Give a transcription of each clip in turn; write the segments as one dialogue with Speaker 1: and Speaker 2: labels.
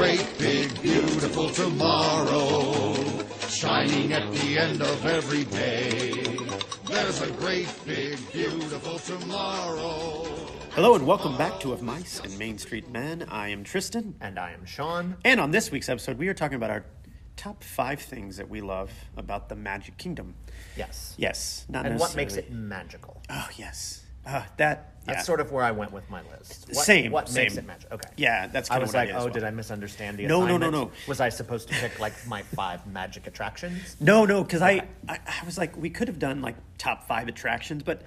Speaker 1: great, big, beautiful tomorrow, shining at the end of every day. There's a great, big, beautiful tomorrow.
Speaker 2: Hello and welcome back to Of Mice and Main Street Men. I am Tristan,
Speaker 3: And I am Sean.
Speaker 2: and on this week's episode, we are talking about our top five things that we love about the Magic Kingdom.
Speaker 3: Yes.
Speaker 2: Yes, not
Speaker 3: And what makes it magical?
Speaker 2: Oh yes, uh, that.
Speaker 3: That's
Speaker 2: yeah.
Speaker 3: sort of where I went with my list. What,
Speaker 2: Same,
Speaker 3: What makes it magical? Okay.
Speaker 2: Yeah, that's
Speaker 3: I
Speaker 2: kinda
Speaker 3: was
Speaker 2: what I
Speaker 3: like,
Speaker 2: did
Speaker 3: oh,
Speaker 2: well.
Speaker 3: did I misunderstand the
Speaker 2: assignment? No, no,
Speaker 3: no,
Speaker 2: no.
Speaker 3: Was I supposed to pick like my five magic attractions?
Speaker 2: No, no, because I, I, I was like, we could have done like top five attractions, but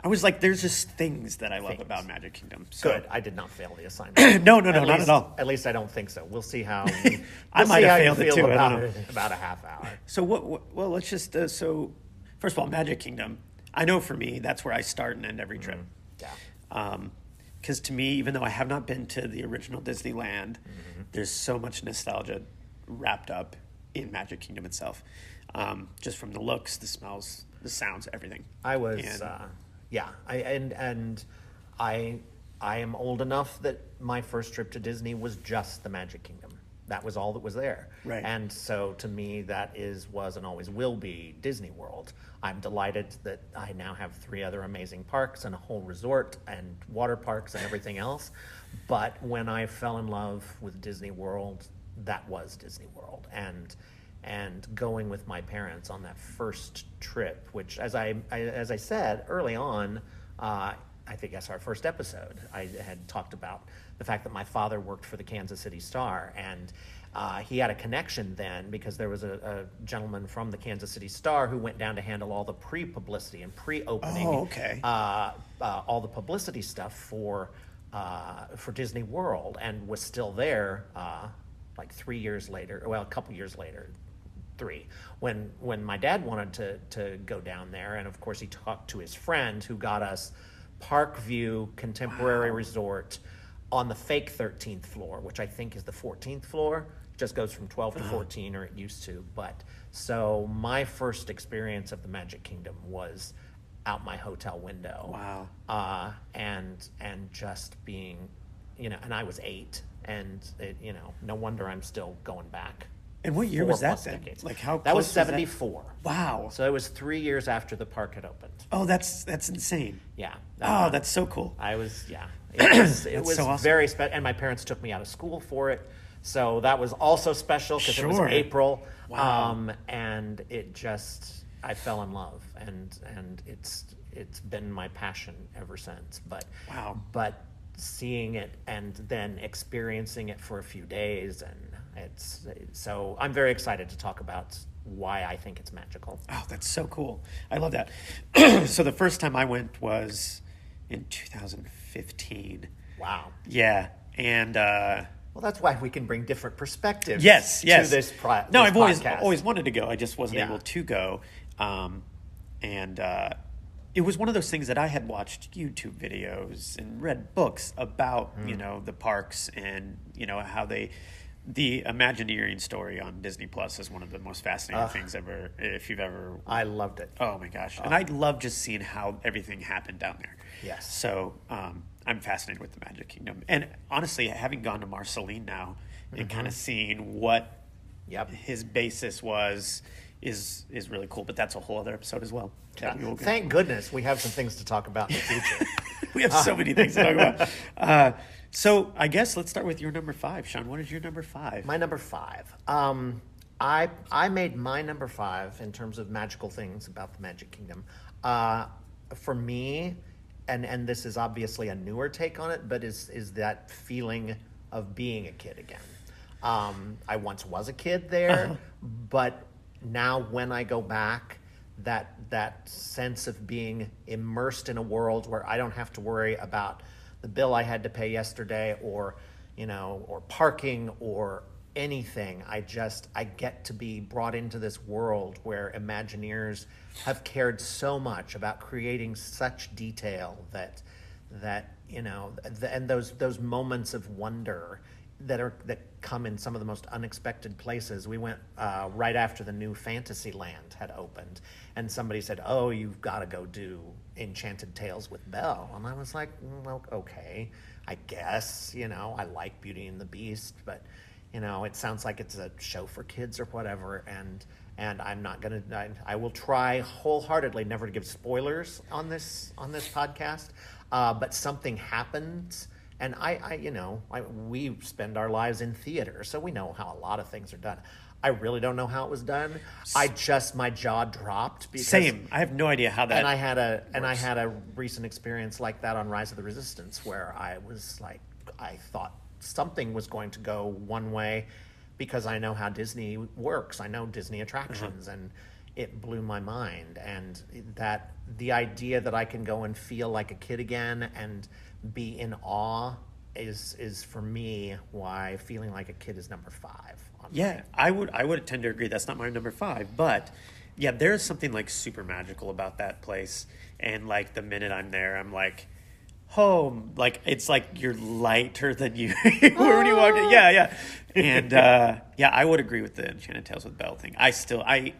Speaker 2: I was like, there's just things that I love
Speaker 3: Things.
Speaker 2: about Magic Kingdom. So,
Speaker 3: Good. I did not fail the assignment.
Speaker 2: No, no, no, not
Speaker 3: least,
Speaker 2: at all.
Speaker 3: At least I don't think so. We'll see how.
Speaker 2: I
Speaker 3: we'll
Speaker 2: might
Speaker 3: see
Speaker 2: have failed it too,
Speaker 3: About, about a half hour.
Speaker 2: So what, what? Well, let's just. Uh, so, first of all, Magic Kingdom. I know for me, that's where I start and end every trip.
Speaker 3: Yeah.
Speaker 2: Because to me, even though I have not been to the original Disneyland,
Speaker 3: Mm-hmm.
Speaker 2: there's so much nostalgia wrapped up in Magic Kingdom itself. Um, just from the looks, the smells, the sounds, everything.
Speaker 3: I was,
Speaker 2: And-
Speaker 3: uh, yeah, I and and I I am old enough that my first trip to Disney was just the Magic Kingdom. That was all that was there.
Speaker 2: Right.
Speaker 3: And so to me, that is was and always will be Disney World. I'm delighted that I now have three other amazing parks and a whole resort and water parks and everything else. But when I fell in love with Disney World, that was Disney World, and and going with my parents on that first trip, which, as I, I as I said early on, uh, I think that's our first episode. I had talked about the fact that my father worked for the Kansas City Star, and uh, he had a connection then because there was a, a gentleman from the Kansas City Star who went down to handle all the pre-publicity and pre-opening,
Speaker 2: Oh, okay.
Speaker 3: uh, uh, all the publicity stuff for uh, for Disney World, and was still there uh, like three years later. Well, a couple years later, three. When when my dad wanted to to go down there, and of course he talked to his friend who got us Parkview Contemporary Resort on the fake 13th floor, which I think is the 14th floor. Just goes from 12 to 14, or it used to. But so my first experience of the Magic Kingdom was out my hotel window.
Speaker 2: Wow.
Speaker 3: Uh, and and just being, you know, and I was eight, and it, you know, no wonder I'm still going back.
Speaker 2: And what year
Speaker 3: four
Speaker 2: was that
Speaker 3: plus
Speaker 2: then?
Speaker 3: decades.
Speaker 2: Like, how
Speaker 3: That was
Speaker 2: close was that?
Speaker 3: 74.
Speaker 2: Wow.
Speaker 3: So it was three years after the park had opened.
Speaker 2: Oh, that's that's insane.
Speaker 3: Yeah.
Speaker 2: Oh, that's so cool.
Speaker 3: I was yeah. It was, it
Speaker 2: That's
Speaker 3: was
Speaker 2: so awesome.
Speaker 3: very special, and my parents took me out of school for it, so that was also special because it was
Speaker 2: Sure.
Speaker 3: April.
Speaker 2: Wow.
Speaker 3: Um, and it just I fell in love, and and it's it's been my passion ever since. But
Speaker 2: Wow.
Speaker 3: but seeing it and then experiencing it for a few days, and it's so I'm very excited to talk about why I think it's magical.
Speaker 2: Oh, that's so cool. I love that. so the first time I went was in 2015.
Speaker 3: Wow.
Speaker 2: Yeah, and uh,
Speaker 3: Well, that's why we can bring different perspectives.
Speaker 2: yes, yes.
Speaker 3: To this, pri-
Speaker 2: no,
Speaker 3: this
Speaker 2: I've always
Speaker 3: podcast.
Speaker 2: always wanted to go. I just wasn't
Speaker 3: Yeah.
Speaker 2: able to go, um, and uh, it was one of those things that I had watched YouTube videos and read books about. You
Speaker 3: Hmm.
Speaker 2: know, the parks and you know how they. The Imagineering story on Disney Plus is one of the most fascinating things ever. If you've ever
Speaker 3: I loved it.
Speaker 2: Oh my gosh. And I love just seeing how everything happened down there.
Speaker 3: Yes.
Speaker 2: So um, I'm fascinated with the Magic Kingdom. And honestly, having gone to Marceline now and kind of seeing what
Speaker 3: Mm-hmm. Yep.
Speaker 2: his basis was is is really cool. But that's a whole other episode as well. that we
Speaker 3: Thank goodness we have some things to talk about in the future.
Speaker 2: we have so many things to talk about. Uh, so I guess let's start with your number five, Sean. What is your number five?
Speaker 3: my number five. Um, I I made my number five in terms of magical things about the Magic Kingdom. Uh, for me, and and this is obviously a newer take on it, but is is that feeling of being a kid again. Um, I once was a kid there, but now when I go back, that that sense of being immersed in a world where I don't have to worry about the bill I had to pay yesterday or you know or parking or anything I just I get to be brought into this world where Imagineers have cared so much about creating such detail that that you know th- and those those moments of wonder that are that come in some of the most unexpected places. We went uh, right after the new Fantasyland had opened, and somebody said, "Oh, you've got to go do Enchanted Tales with Belle," and I was like, "Mm, "Well, okay, I guess." You know, I like Beauty and the Beast, but you know, it sounds like it's a show for kids or whatever, and and I'm not gonna. I, I will try wholeheartedly never to give spoilers on this on this podcast. Uh, but something happens, and I, I you know, I, we spend our lives in theater, so we know how a lot of things are done. I really don't know how it was done. I just my jaw dropped because
Speaker 2: Same. I have no idea how that.
Speaker 3: and I had a and I had a recent experience like that on Rise of the Resistance where I was like I thought something was going to go one way because I know how Disney works. I know Disney mm-hmm. attractions and it blew my mind and that the idea that I can go and feel like a kid again and be in awe is is for me why feeling like a kid is number 5 on
Speaker 2: Yeah, I would I would tend to agree. That's not my number five, but yeah, there is something like super magical about that place. And like the minute I'm there, I'm like home. Like it's like you're lighter than you were when you walked in. Yeah, yeah, and uh, yeah, I would agree with the Enchanted Tales with Belle thing. I still I.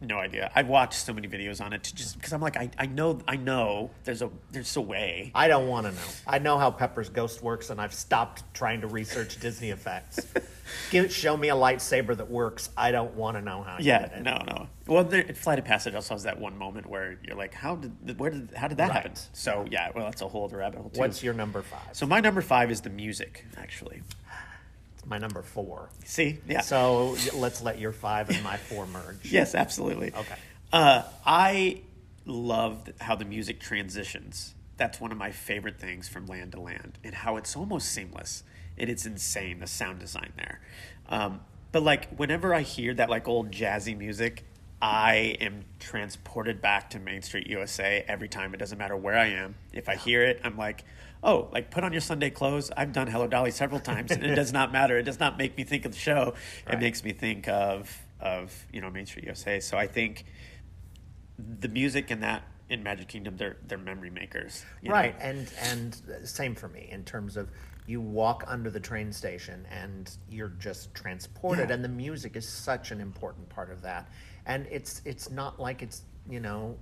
Speaker 2: No idea. I've watched so many videos on it to just because I'm like I, I know I know there's a there's a way.
Speaker 3: I don't want to know. I know how Pepper's ghost works, and I've stopped trying to research Disney effects. Give, show me a lightsaber that works. I don't want to know how. You
Speaker 2: Yeah, no, no. Well, there, Flight of Passage also has that one moment where you're like, how did where did how did that
Speaker 3: Right.
Speaker 2: happen? So yeah, well, that's a whole other rabbit hole too.
Speaker 3: What's your number five?
Speaker 2: so my number five is the music, actually.
Speaker 3: My number four.
Speaker 2: See, yeah.
Speaker 3: So let's let your five and my four merge.
Speaker 2: yes, absolutely.
Speaker 3: Okay.
Speaker 2: Uh, I love how the music transitions. That's one of my favorite things from land to land, and how it's almost seamless. And it's insane the sound design there. Um, but like whenever I hear that like old jazzy music, I am transported back to Main Street USA every time. It doesn't matter where I am. If I hear it, I'm like, oh, like put on your Sunday clothes. I've done Hello Dolly several times, and it does not matter. It does not make me think of the show. It makes me think of of you know Main Street USA. So I think the music and that in Magic Kingdom, they're they're memory makers. you know?
Speaker 3: Right, and and same for me in terms of you walk under the train station and you're just transported,
Speaker 2: Yeah.
Speaker 3: and the music is such an important part of that. And it's it's not like it's you know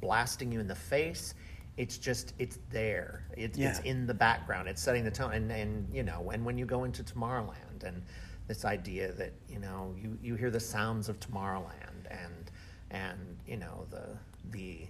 Speaker 3: blasting you in the face. It's just it's there. It's, it's in the background. It's setting the tone. And and you know, and when you go into Tomorrowland and this idea that you know you you hear the sounds of Tomorrowland and and you know the the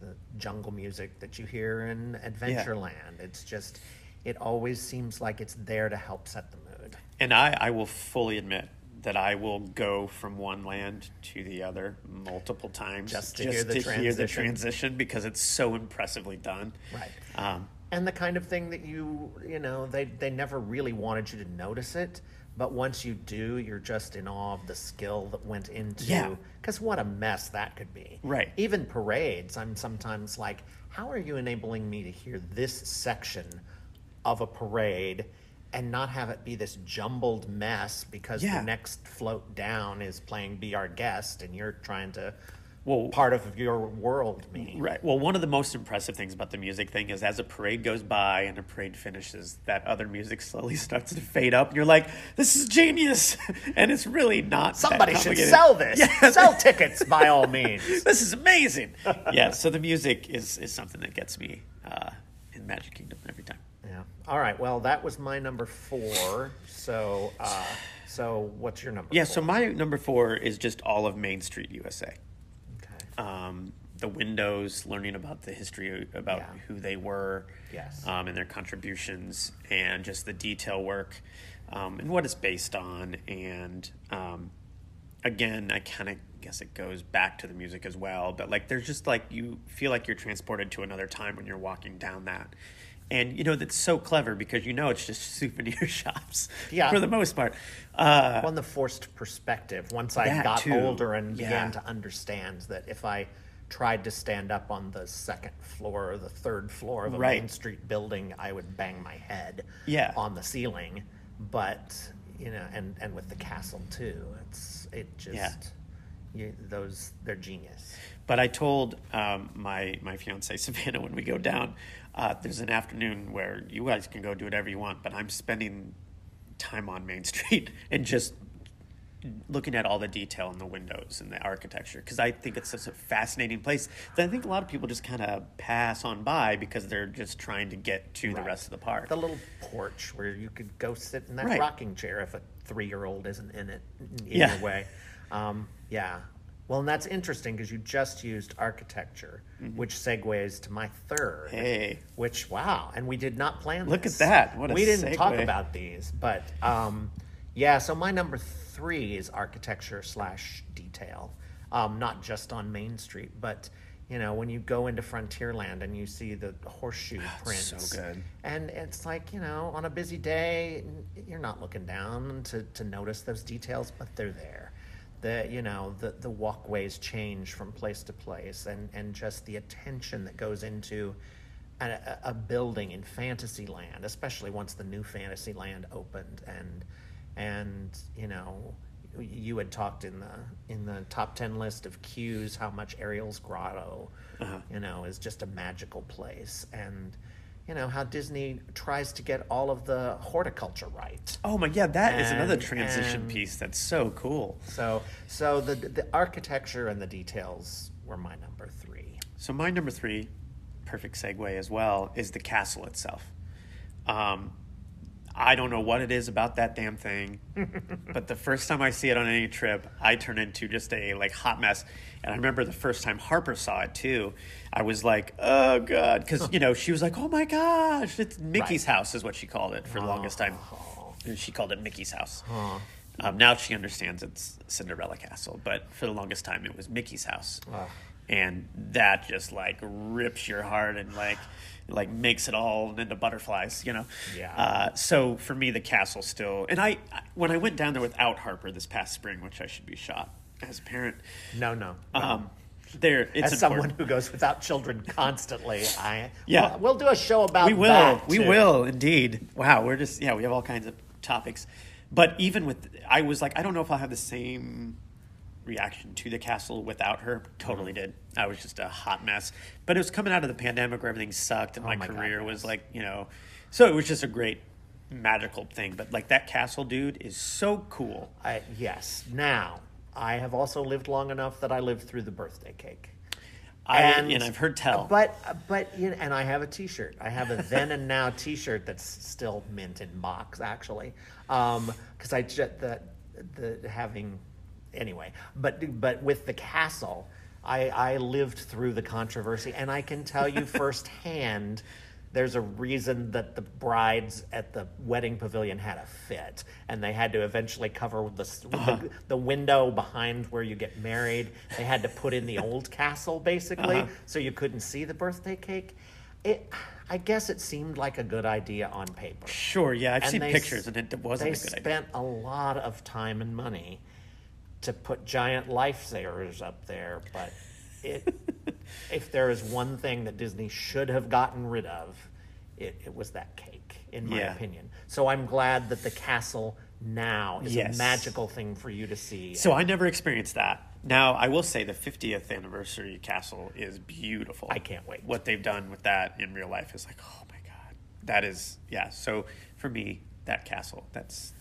Speaker 3: the jungle music that you hear in Adventureland. It's just, it always seems like it's there to help set the mood.
Speaker 2: And I, I will fully admit that I will go from one land to the other multiple times
Speaker 3: Just to hear the
Speaker 2: hear the
Speaker 3: transition.
Speaker 2: because it's so impressively done.
Speaker 3: Right.
Speaker 2: Um,
Speaker 3: And the kind of thing that you, you know, they, they never really wanted you to notice it. But once you do, you're just in awe of the skill that went into.
Speaker 2: Yeah.
Speaker 3: Because what a mess that could be.
Speaker 2: Right.
Speaker 3: Even parades, I'm sometimes like, how are you enabling me to hear this section of a parade and not have it be this jumbled mess because
Speaker 2: Yeah.
Speaker 3: the next float down is playing Be Our Guest and you're trying to
Speaker 2: Well-
Speaker 3: part of your world me.
Speaker 2: Right. Well, one of the most impressive things about the music thing is as a parade goes by and a parade finishes, that other music slowly starts to fade up, and you're like, "This is genius," and it's really not. that
Speaker 3: Somebody should sell this.
Speaker 2: Yeah.
Speaker 3: Sell tickets by all means.
Speaker 2: this is amazing. yeah. So the music is is something that gets me uh, in Magic Kingdom every time.
Speaker 3: All right. Well, that was my number four. So, uh, so what's your number?
Speaker 2: Yeah.
Speaker 3: four?
Speaker 2: So my number four is just all of Main Street USA.
Speaker 3: Okay.
Speaker 2: um, the windows, learning about the history, about
Speaker 3: Yeah.
Speaker 2: who they were,
Speaker 3: Yes.
Speaker 2: um, and their contributions, and just the detail work, um, and what it's based on. And um, again, I kind of guess it goes back to the music as well. But like, there's just like you feel like you're transported to another time when you're walking down that. And you know that's so clever because you know it's just souvenir shops
Speaker 3: Yeah.
Speaker 2: for the most part. Uh,
Speaker 3: on the forced perspective once I got
Speaker 2: too.
Speaker 3: older and
Speaker 2: Yeah.
Speaker 3: began to understand that if I tried to stand up on the second floor or the third floor of a
Speaker 2: Right.
Speaker 3: Main Street building, I would bang my head
Speaker 2: Yeah.
Speaker 3: on the ceiling. But you know, and and with the castle too, it's it just
Speaker 2: Yeah.
Speaker 3: you, those they're genius.
Speaker 2: But I told um, my my fiance Savannah when we go down, uh, there's an afternoon where you guys can go do whatever you want, but I'm spending time on Main Street and just looking at all the detail in the windows and the architecture because I think it's such a fascinating place that I think a lot of people just kind of pass on by because they're just trying to get to the rest of the park.
Speaker 3: The little porch where you could go sit in that
Speaker 2: Right.
Speaker 3: rocking chair if a three-year-old isn't in it in
Speaker 2: Yeah.
Speaker 3: way. Um, yeah. Well, and that's interesting because you just used architecture, which segues to my third.
Speaker 2: Mm-hmm. Hey.
Speaker 3: Which wow, and we did not plan.
Speaker 2: Look at that. What a
Speaker 3: we didn't talk about these, but um, yeah. So my number three is architecture slash detail. Um, not just on Main Street, but you know when you go into Frontierland and you see the horseshoe prints.
Speaker 2: So good.
Speaker 3: And it's like, you know, on a busy day, you're not looking down to, to notice those details, but they're there. The, you know, the, the walkways change from place to place and, and just the attention that goes into a, a- building in Fantasyland, especially once the new Fantasyland opened. And, and, you know, you had talked in the in the top 10 list of cues how much Ariel's Grotto, uh-huh. you know, is just a magical place. And you know how Disney tries to get all of the horticulture right.
Speaker 2: Oh my yeah, that is another transition
Speaker 3: and-
Speaker 2: piece that's so cool.
Speaker 3: So so the the architecture and the details were my number 3.
Speaker 2: So my number three, perfect segue as well, is the castle itself. Um, I don't know what it is about that damn thing, but the first time I see it on any trip, I turn into just a like hot mess. And I remember the first time Harper saw it too. I was like, "Oh god," because you know she was like, "Oh my gosh, it's Mickey's
Speaker 3: Right.
Speaker 2: house," is what she called it for the longest time.
Speaker 3: Oh.
Speaker 2: And She called it Mickey's house. Um, now she understands it's Cinderella Castle, but for the longest time it was Mickey's house, and that just like rips your heart and like like makes it all into butterflies, you know.
Speaker 3: Yeah.
Speaker 2: Uh, so for me, the castle still, and I when I went down there without Harper this past spring, which I should be shot as a parent.
Speaker 3: No, no.
Speaker 2: Um, there, it's
Speaker 3: As someone who goes without children constantly, I
Speaker 2: Yeah.
Speaker 3: We'll, we'll do a show about
Speaker 2: we will
Speaker 3: that,
Speaker 2: we
Speaker 3: too.
Speaker 2: will indeed wow we're just yeah we have all kinds of topics but even with i was like i don't know if i'll have the same reaction to the castle without her totally
Speaker 3: Mm-hmm.
Speaker 2: did i was just a hot mess but it was coming out of the pandemic where everything sucked and
Speaker 3: Oh
Speaker 2: my,
Speaker 3: my God,
Speaker 2: career
Speaker 3: yes.
Speaker 2: was like you know so it was just a great magical thing but like that castle dude is so cool
Speaker 3: I, yes. Now, I have also lived long enough that I lived through the birthday cake.
Speaker 2: I, and, i've heard tell
Speaker 3: But but you know, and I have a T-shirt. I have a then and now T-shirt that's still mint in box actually, because I just the the having anyway. But but with the castle, I I lived through the controversy, and I can tell you firsthand. There's a reason that the brides at the wedding pavilion had a fit, and they had to eventually cover the, the, uh-huh. the window behind where you get married. They had to put in the old castle, basically, uh-huh. so you couldn't see the birthday cake. It, I guess it seemed like a good idea on paper.
Speaker 2: sure yeah i've
Speaker 3: And
Speaker 2: seen pictures
Speaker 3: s-
Speaker 2: and it wasn't
Speaker 3: They
Speaker 2: a good idea
Speaker 3: spent a lot of time and money to put giant lifesavers up there, but it, if there is one thing that Disney should have gotten rid of, it, it was that cake, in my
Speaker 2: Yeah.
Speaker 3: opinion. So I'm glad that the castle now is
Speaker 2: Yes.
Speaker 3: a magical thing for you to see.
Speaker 2: So I never experienced that. Now I will say the 50th anniversary castle is beautiful.
Speaker 3: I can't wait.
Speaker 2: What they've done with that in real life is like, oh my god, that is yeah. So for me, that castle, that's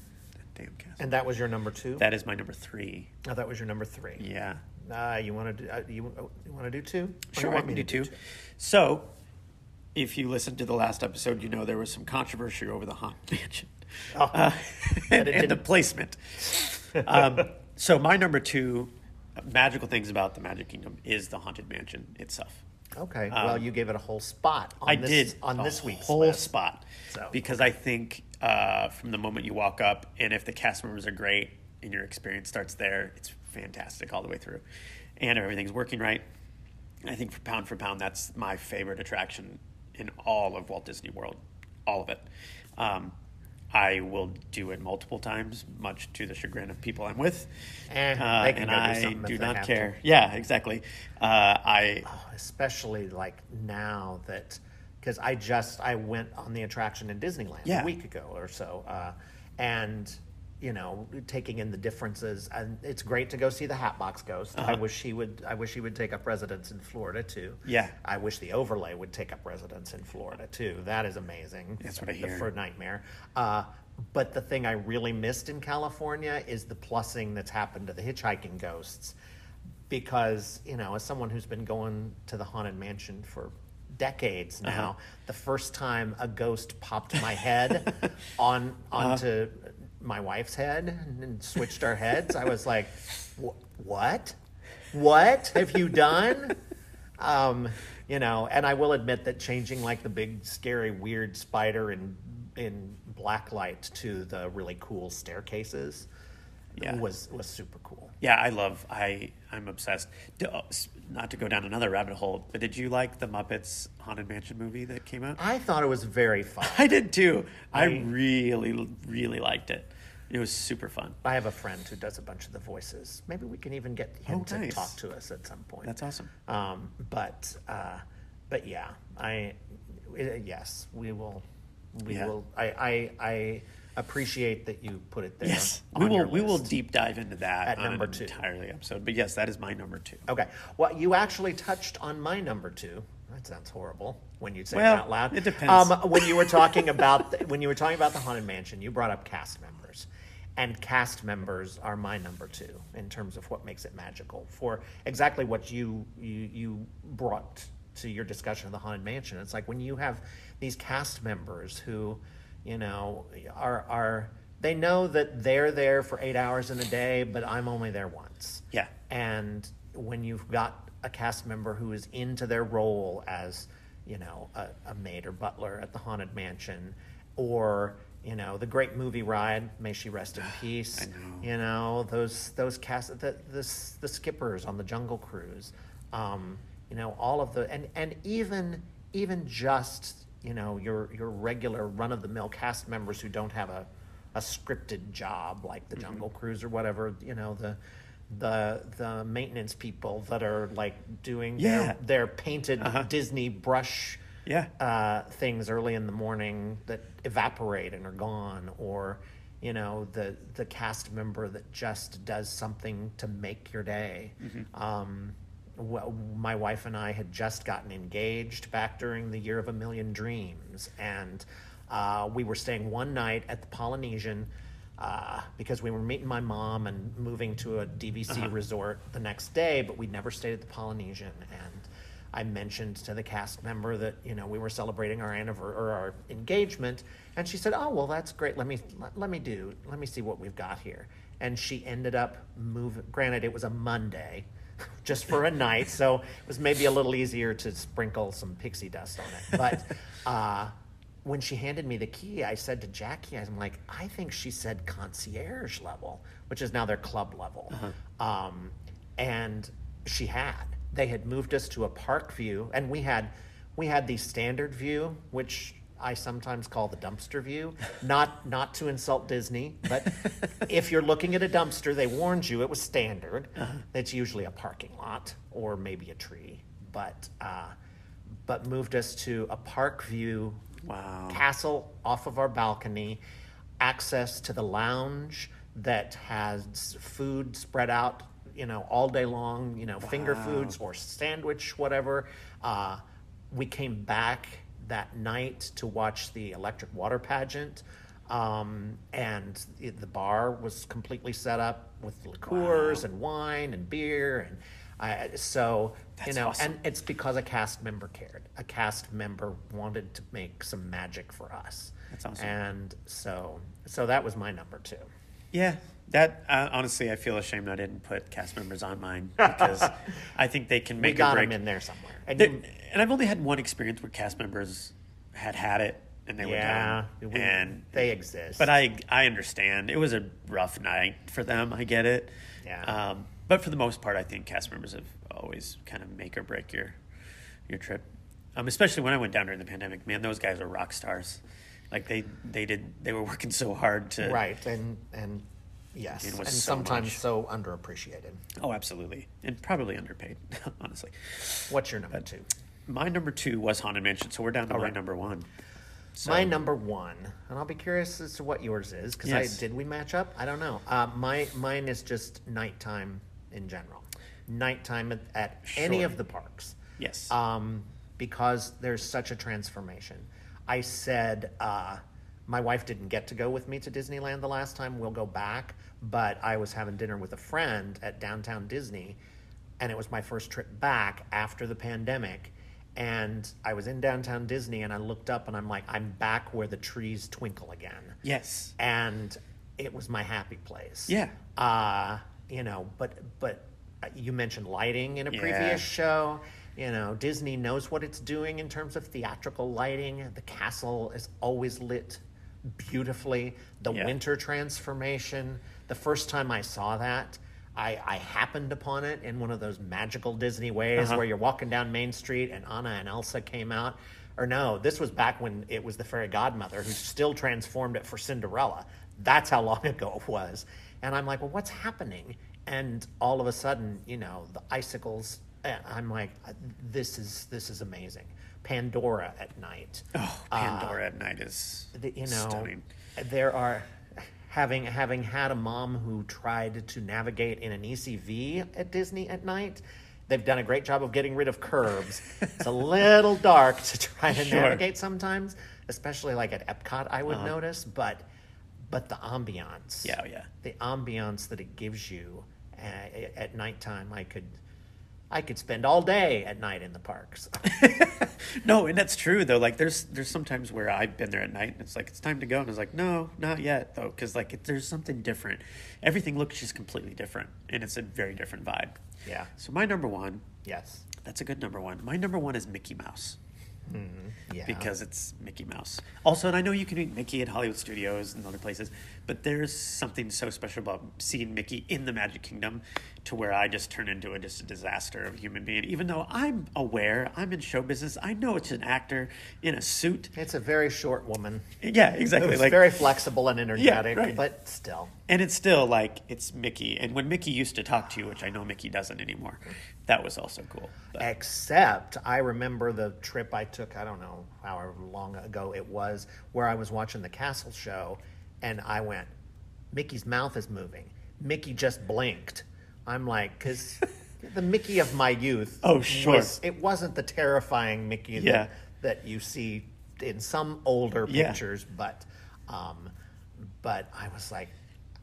Speaker 2: that damn castle.
Speaker 3: and that was your number two.
Speaker 2: that is my number three.
Speaker 3: oh, that was your number three.
Speaker 2: Yeah,
Speaker 3: Uh, you want to do? Uh, you oh, you want to do two? Or you
Speaker 2: sure. I
Speaker 3: want
Speaker 2: can
Speaker 3: me
Speaker 2: do
Speaker 3: to
Speaker 2: two. So if you listened to the last episode, you know there was some controversy over the Haunted Mansion
Speaker 3: Oh,
Speaker 2: uh, and,
Speaker 3: it
Speaker 2: and the
Speaker 3: didn't-
Speaker 2: placement. um, so my number two magical things about the Magic Kingdom is the Haunted Mansion itself.
Speaker 3: Okay. well, you gave it a whole spot. On
Speaker 2: Um, I
Speaker 3: this,
Speaker 2: did
Speaker 3: on
Speaker 2: a
Speaker 3: this week's
Speaker 2: whole
Speaker 3: list.
Speaker 2: spot
Speaker 3: So-
Speaker 2: because I think uh, from the moment you walk up, and if the cast members are great and your experience starts there, it's fantastic all the way through, and if everything's working right. I think for pound for pound, that's my favorite attraction in all of Walt Disney World, all of it. Um, I will do it multiple times, much to the chagrin of people I'm with,
Speaker 3: Eh,
Speaker 2: uh, and
Speaker 3: do
Speaker 2: I do not care.
Speaker 3: to.
Speaker 2: Yeah, exactly. Uh, I
Speaker 3: Oh, especially like now that because I just I went on the attraction in Disneyland
Speaker 2: Yeah.
Speaker 3: a week ago or so, uh, and you know, taking in the differences. And it's great to go see the Hatbox Ghost. I wish he would. I wish he would take up residence in Florida too.
Speaker 2: Yeah.
Speaker 3: I wish the Overlay would take up residence in Florida too. That is amazing.
Speaker 2: That's what I hear.
Speaker 3: For Nightmare. Uh, but the thing I really missed in California is the plussing that's happened to the hitchhiking ghosts. Because, you know, as someone who's been going to the Haunted Mansion for decades
Speaker 2: Uh-huh.
Speaker 3: now, the first time a ghost popped my head on onto my wife's head and switched our heads, I was like, "What? What have you done?" Um, you know, and I will admit that changing like the big, scary, weird spider in in black light to the really cool staircases
Speaker 2: Yeah.
Speaker 3: was was super cool.
Speaker 2: Yeah, I love. I I'm obsessed. Uh, Not to go down another rabbit hole, but did you like the Muppets Haunted Mansion movie that came out?
Speaker 3: I thought it was very fun.
Speaker 2: I did too. I,
Speaker 3: I-
Speaker 2: really, really liked it. It was super fun.
Speaker 3: I have a friend who does a bunch of the voices. Maybe we can even get him
Speaker 2: Oh,
Speaker 3: to
Speaker 2: nice.
Speaker 3: talk to us at some point.
Speaker 2: That's awesome.
Speaker 3: Um, but uh, but yeah, I uh, yes, we will. We
Speaker 2: Yeah.
Speaker 3: will. I, I I appreciate that you put it there.
Speaker 2: Yes, we will. We will deep dive into that
Speaker 3: At
Speaker 2: on
Speaker 3: number two.
Speaker 2: entirely episode. But yes, that is my number two.
Speaker 3: Okay. Well, you actually touched on my number two. That sounds horrible when you say
Speaker 2: Well,
Speaker 3: it out loud.
Speaker 2: it depends.
Speaker 3: Um, when you were talking about the, when you were talking about the haunted mansion, you brought up cast members, and cast members are my number two in terms of what makes it magical. For exactly what you you, you brought to your discussion of the haunted mansion, it's like when you have these cast members who, you know, are are they know that they're there for eight hours in a day, but I'm only there once.
Speaker 2: Yeah.
Speaker 3: And when you've got a cast member who is into their role as, you know, a, a maid or butler at the Haunted Mansion, or, you know, the great movie ride, may she rest in peace.
Speaker 2: I know.
Speaker 3: You know, those those cast the, the, the skippers on the Jungle Cruise. Um, you know, all of the and, and even even just, you know, your your regular run of the mill cast members who don't have a a scripted job like
Speaker 2: Mm-hmm.
Speaker 3: the Jungle Cruise or whatever, you know, the the the maintenance people that are like doing
Speaker 2: Yeah.
Speaker 3: their, their painted
Speaker 2: Uh-huh.
Speaker 3: Disney brush
Speaker 2: Yeah.
Speaker 3: uh, things early in the morning that evaporate and are gone, or you know the the cast member that just does something to make your day. Um, well, my wife and I had just gotten engaged back during the year of a million dreams, and uh, we were staying one night at the Polynesian. Uh, because we were meeting my mom and moving to a DVC resort the next day, but we'd never stayed at the Polynesian. And I mentioned to the cast member that you know we were celebrating our anniversary or our engagement, and she said, "Oh well, that's great. Let me let, let me do let me see what we've got here." And she ended up moving. Granted, it was a Monday, just for a night, so it was maybe a little easier to sprinkle some pixie dust on it. But uh, when she handed me the key, I said to Jackie, "I'm like, I think she said concierge level, which is now their club level." Um, and she had they had moved us to a park view and we had we had the standard view which i sometimes call the dumpster view not not to insult disney but if you're looking at a dumpster they warned you it was standard it's usually a parking lot or maybe a tree but uh, but moved us to a park view
Speaker 2: Wow.
Speaker 3: castle off of our balcony, access to the lounge that has food spread out, you know, all day long, you know, finger foods or sandwich, whatever. Uh, we came back that night to watch the electric water pageant. Um, and it- the bar was completely set up with liqueurs and wine and beer and I, so you know
Speaker 2: awesome.
Speaker 3: and it's because a cast member cared. A cast member wanted to make some magic for us.
Speaker 2: That's awesome.
Speaker 3: And so, so that was my number two.
Speaker 2: Yeah, that uh, honestly, I feel ashamed I didn't put cast members on mine because I think they can
Speaker 3: We
Speaker 2: make
Speaker 3: got
Speaker 2: or break.
Speaker 3: them in there somewhere. And you-
Speaker 2: and I've only had one experience where cast members had had it and they
Speaker 3: yeah,
Speaker 2: were done.
Speaker 3: we-
Speaker 2: and
Speaker 3: they exist.
Speaker 2: but I I understand it was a rough night for them. I get it.
Speaker 3: Yeah.
Speaker 2: Um, but for the most part, I think cast members have always kind of make or break your your trip. Um, especially when I went down during the pandemic, man, those guys are rock stars. Like they they did they were working so hard to
Speaker 3: right, and and yes,
Speaker 2: It
Speaker 3: and
Speaker 2: so
Speaker 3: sometimes
Speaker 2: much.
Speaker 3: so underappreciated.
Speaker 2: Oh, absolutely, and probably underpaid, honestly.
Speaker 3: What's your number two?
Speaker 2: My number two was Haunted Mansion, so we're down to my
Speaker 3: right.
Speaker 2: number one. So,
Speaker 3: My number one, and I'll be curious as to what yours is because
Speaker 2: Yes.
Speaker 3: I did we match up? I don't know. Uh, my mine is just nighttime in general, nighttime at, at any of the parks.
Speaker 2: Yes.
Speaker 3: um, because there's such a transformation. I said uh, my wife didn't get to go with me to Disneyland the last time. We'll go back, but I was having dinner with a friend at downtown Disney, and it was my first trip back after the pandemic. And I was in downtown Disney, and I looked up, and I'm like, I'm back where the trees twinkle again
Speaker 2: yes.
Speaker 3: and it was my happy place.
Speaker 2: Yeah.
Speaker 3: Uh, you know, but but uh, you mentioned lighting in a
Speaker 2: Yeah.
Speaker 3: previous show. You know, Disney knows what it's doing in terms of theatrical lighting. The castle is always lit beautifully. The
Speaker 2: Yeah.
Speaker 3: winter transformation. The first time I saw that, I, I happened upon it in one of those magical Disney ways
Speaker 2: Uh-huh.
Speaker 3: where you're walking down Main Street and Anna and Elsa came out. Or no, this was back when it was the fairy godmother who still transformed it for Cinderella. That's how long ago it was. And I'm like, well, what's happening? And all of a sudden, you know, the icicles. I'm like, this is this is amazing. Pandora at night.
Speaker 2: Oh, Pandora at night is
Speaker 3: The- you know,
Speaker 2: stunning.
Speaker 3: there are having having had a mom who tried to navigate in an ECV at Disney at night. They've done a great job of getting rid of curbs. it's a little dark to try to
Speaker 2: Sure.
Speaker 3: navigate sometimes, especially like at Epcot. I
Speaker 2: Uh-huh.
Speaker 3: would notice, but but the ambiance,
Speaker 2: Yeah, yeah.
Speaker 3: the ambiance that it gives you uh, at nighttime, I could. I could spend all day at night in the parks.
Speaker 2: No, and that's true though. Like there's there's sometimes where I've been there at night and it's like it's time to go and it's like no, not yet though, because like it, there's something different. Everything looks just completely different, and it's a very different vibe.
Speaker 3: yeah.
Speaker 2: So my number one,
Speaker 3: Yes.
Speaker 2: that's a good number one. My number one is Mickey Mouse Mm-hmm.
Speaker 3: Yeah.
Speaker 2: because it's Mickey Mouse. Also, and I know you can meet Mickey at Hollywood Studios and other places, but there's something so special about seeing Mickey in the Magic Kingdom to where I just turn into a, just a disaster of a human being. Even though I'm aware, I'm in show business, I know it's an actor in a suit.
Speaker 3: It's a very short woman.
Speaker 2: Yeah, exactly.
Speaker 3: It's
Speaker 2: like
Speaker 3: very flexible and energetic, yeah,
Speaker 2: right.
Speaker 3: but still.
Speaker 2: and it's still like it's Mickey. And when Mickey used to talk to you, which I know Mickey doesn't anymore, that was also cool. But-
Speaker 3: Except I remember the trip I took, I don't know however long ago it was, where I was watching the castle show and I went, Mickey's mouth is moving. Mickey just blinked. I'm like, because the Mickey of my youth.
Speaker 2: Oh, sure.
Speaker 3: Was, it wasn't the terrifying Mickey
Speaker 2: Yeah.
Speaker 3: that, that you see in some older
Speaker 2: Yeah.
Speaker 3: pictures, but um, but I was like,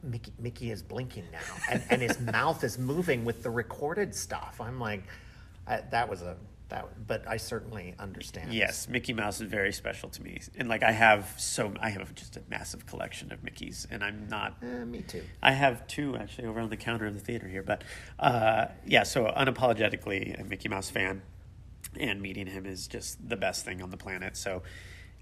Speaker 3: Mickey, Mickey is blinking now, and, and his mouth is moving with the recorded stuff. I'm like, I, that was a that, but I certainly understand.
Speaker 2: Yes, Mickey Mouse is very special to me, and like I have so I have just a massive collection of Mickey's, and I'm not.
Speaker 3: Eh, me too.
Speaker 2: I have two actually over on the counter of the theater here, but uh, yeah, so unapologetically a Mickey Mouse fan, and meeting him is just the best thing on the planet. So,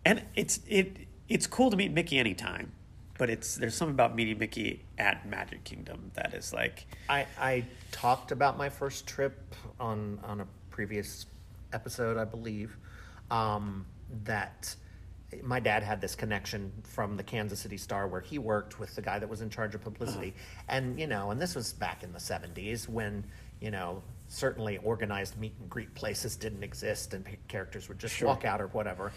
Speaker 2: and it's it it's cool to meet Mickey anytime, but it's there's something about meeting Mickey at Magic Kingdom that is like
Speaker 3: I, I talked about my first trip on on a previous episode, I believe, um, that my dad had this connection from the Kansas City Star where he worked with the guy that was in charge of publicity, and you know, and this was back in the '70s when you know certainly organized meet and greet places didn't exist and characters would just walk out or whatever,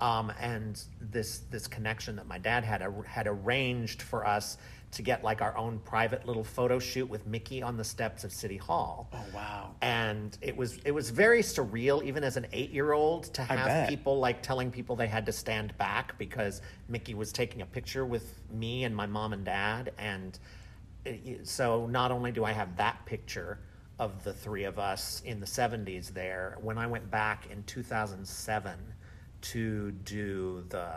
Speaker 3: um, and this this connection that my dad had had arranged for us to get like our own private little photo shoot with Mickey on the steps of City Hall.
Speaker 2: oh wow,
Speaker 3: And it was it was very surreal, even as an eight year old, to have people like telling people they had to stand back because Mickey was taking a picture with me and my mom and dad. And it- so not only do I have that picture of the three of us in the 70s there, when I went back in 2007 to do the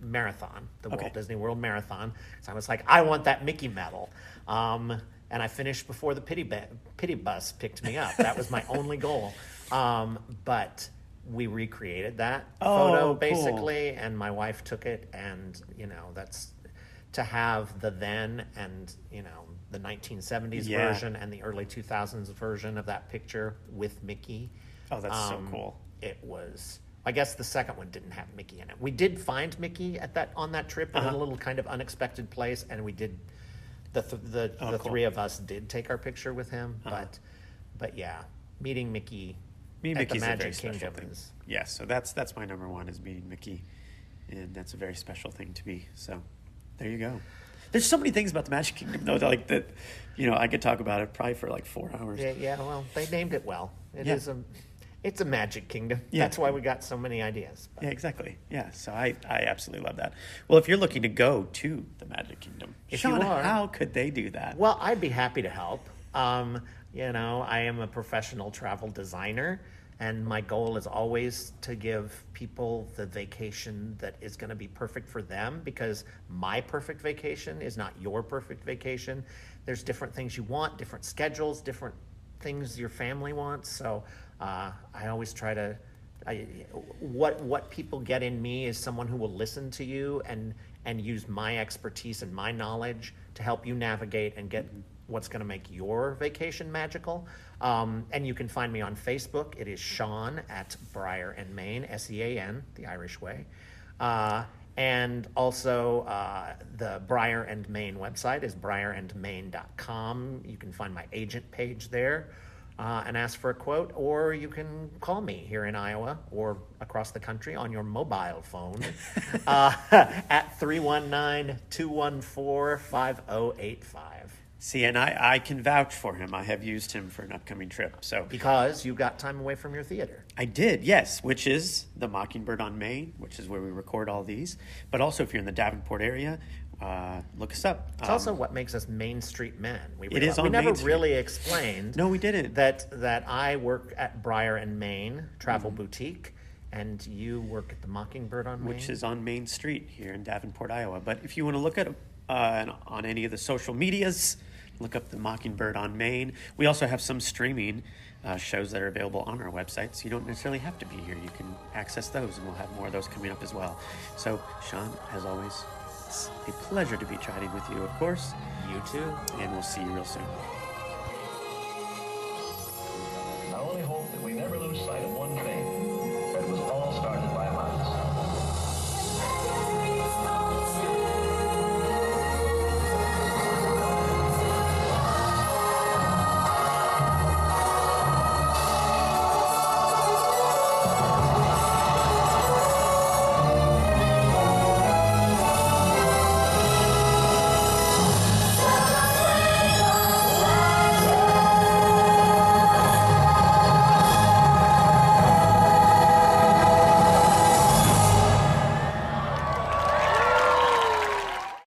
Speaker 3: marathon, the
Speaker 2: Okay.
Speaker 3: Walt Disney World Marathon, so I was like, I want that Mickey medal. Um, and I finished before the pity, ba- pity bus picked me up. That was my only goal. Um, but we recreated that
Speaker 2: Oh,
Speaker 3: photo
Speaker 2: cool.
Speaker 3: basically, and my wife took it, and you know that's to have the then and you know the 1970s
Speaker 2: Yeah.
Speaker 3: version and the early 2000s version of that picture with Mickey.
Speaker 2: Oh, that's so
Speaker 3: Um,
Speaker 2: cool.
Speaker 3: It was. I guess the second one didn't have Mickey in it. We did find Mickey at that on that trip in
Speaker 2: Uh-huh.
Speaker 3: a little kind of unexpected place, and we did. The th- the,
Speaker 2: Oh,
Speaker 3: the
Speaker 2: cool.
Speaker 3: three of us did take our picture with him,
Speaker 2: Uh-huh.
Speaker 3: but but yeah, meeting Mickey
Speaker 2: Me
Speaker 3: at
Speaker 2: Mickey's
Speaker 3: the
Speaker 2: a very
Speaker 3: Magic Kingdom
Speaker 2: thing.
Speaker 3: is
Speaker 2: Yes, so that's that's my number one is meeting Mickey and that's a very special thing to me. So, there you go. There's so many things about the Magic Kingdom, though, that, like that. You know, I could talk about it probably for like four hours.
Speaker 3: Yeah, yeah. Well, they named it well. It is
Speaker 2: Yeah.
Speaker 3: a, it's a magic kingdom.
Speaker 2: Yeah.
Speaker 3: That's why we got so many ideas. But
Speaker 2: Yeah, exactly. Yeah, so I, I absolutely love that. Well, if you're looking to go to the Magic Kingdom,
Speaker 3: If you
Speaker 2: Sean,
Speaker 3: are-
Speaker 2: how could they do that?
Speaker 3: Well, I'd be happy to help. Um, you know, I am a professional travel designer, and my goal is always to give people the vacation that is going to be perfect for them because my perfect vacation is not your perfect vacation. There's different things you want, different schedules, different things your family wants. So uh, I always try to. I, what what people get in me is someone who will listen to you and and use my expertise and my knowledge to help you navigate and get what's going to make your vacation magical. Um, and you can find me on Facebook. It is Sean at Briar and Main, S E A N, the Irish way. Uh, and also, uh, the Briar and Main website is briarandmaine.com. You can find my agent page there uh, and ask for a quote, or you can call me here in Iowa or across the country on your mobile phone uh, at 319 214 5085.
Speaker 2: See, and I, I can vouch for him. I have used him for an upcoming trip. So
Speaker 3: Because you got time away from your theater.
Speaker 2: I did, yes, which is the Mockingbird on Main, which is where we record all these. But also, if you're in the Davenport area, uh, look us up.
Speaker 3: It's also what makes us Main Street men. We,
Speaker 2: Um, It is
Speaker 3: we never
Speaker 2: Main Street.
Speaker 3: really explained.
Speaker 2: No, we didn't.
Speaker 3: That that I work at Briar and Main Travel
Speaker 2: Mm-hmm.
Speaker 3: Boutique, and you work at the Mockingbird on Main.
Speaker 2: which is on Main Street here in Davenport, Iowa. But if you want to look at uh, on any of the social medias, look up the Mockingbird on Main. We also have some streaming uh, shows that are available on our website, so you don't necessarily have to be here. You can access those, and we'll have more of those coming up as well. So, Sean, as always, it's a pleasure to be chatting with you, of course,
Speaker 3: you too.
Speaker 2: and we'll see you real soon.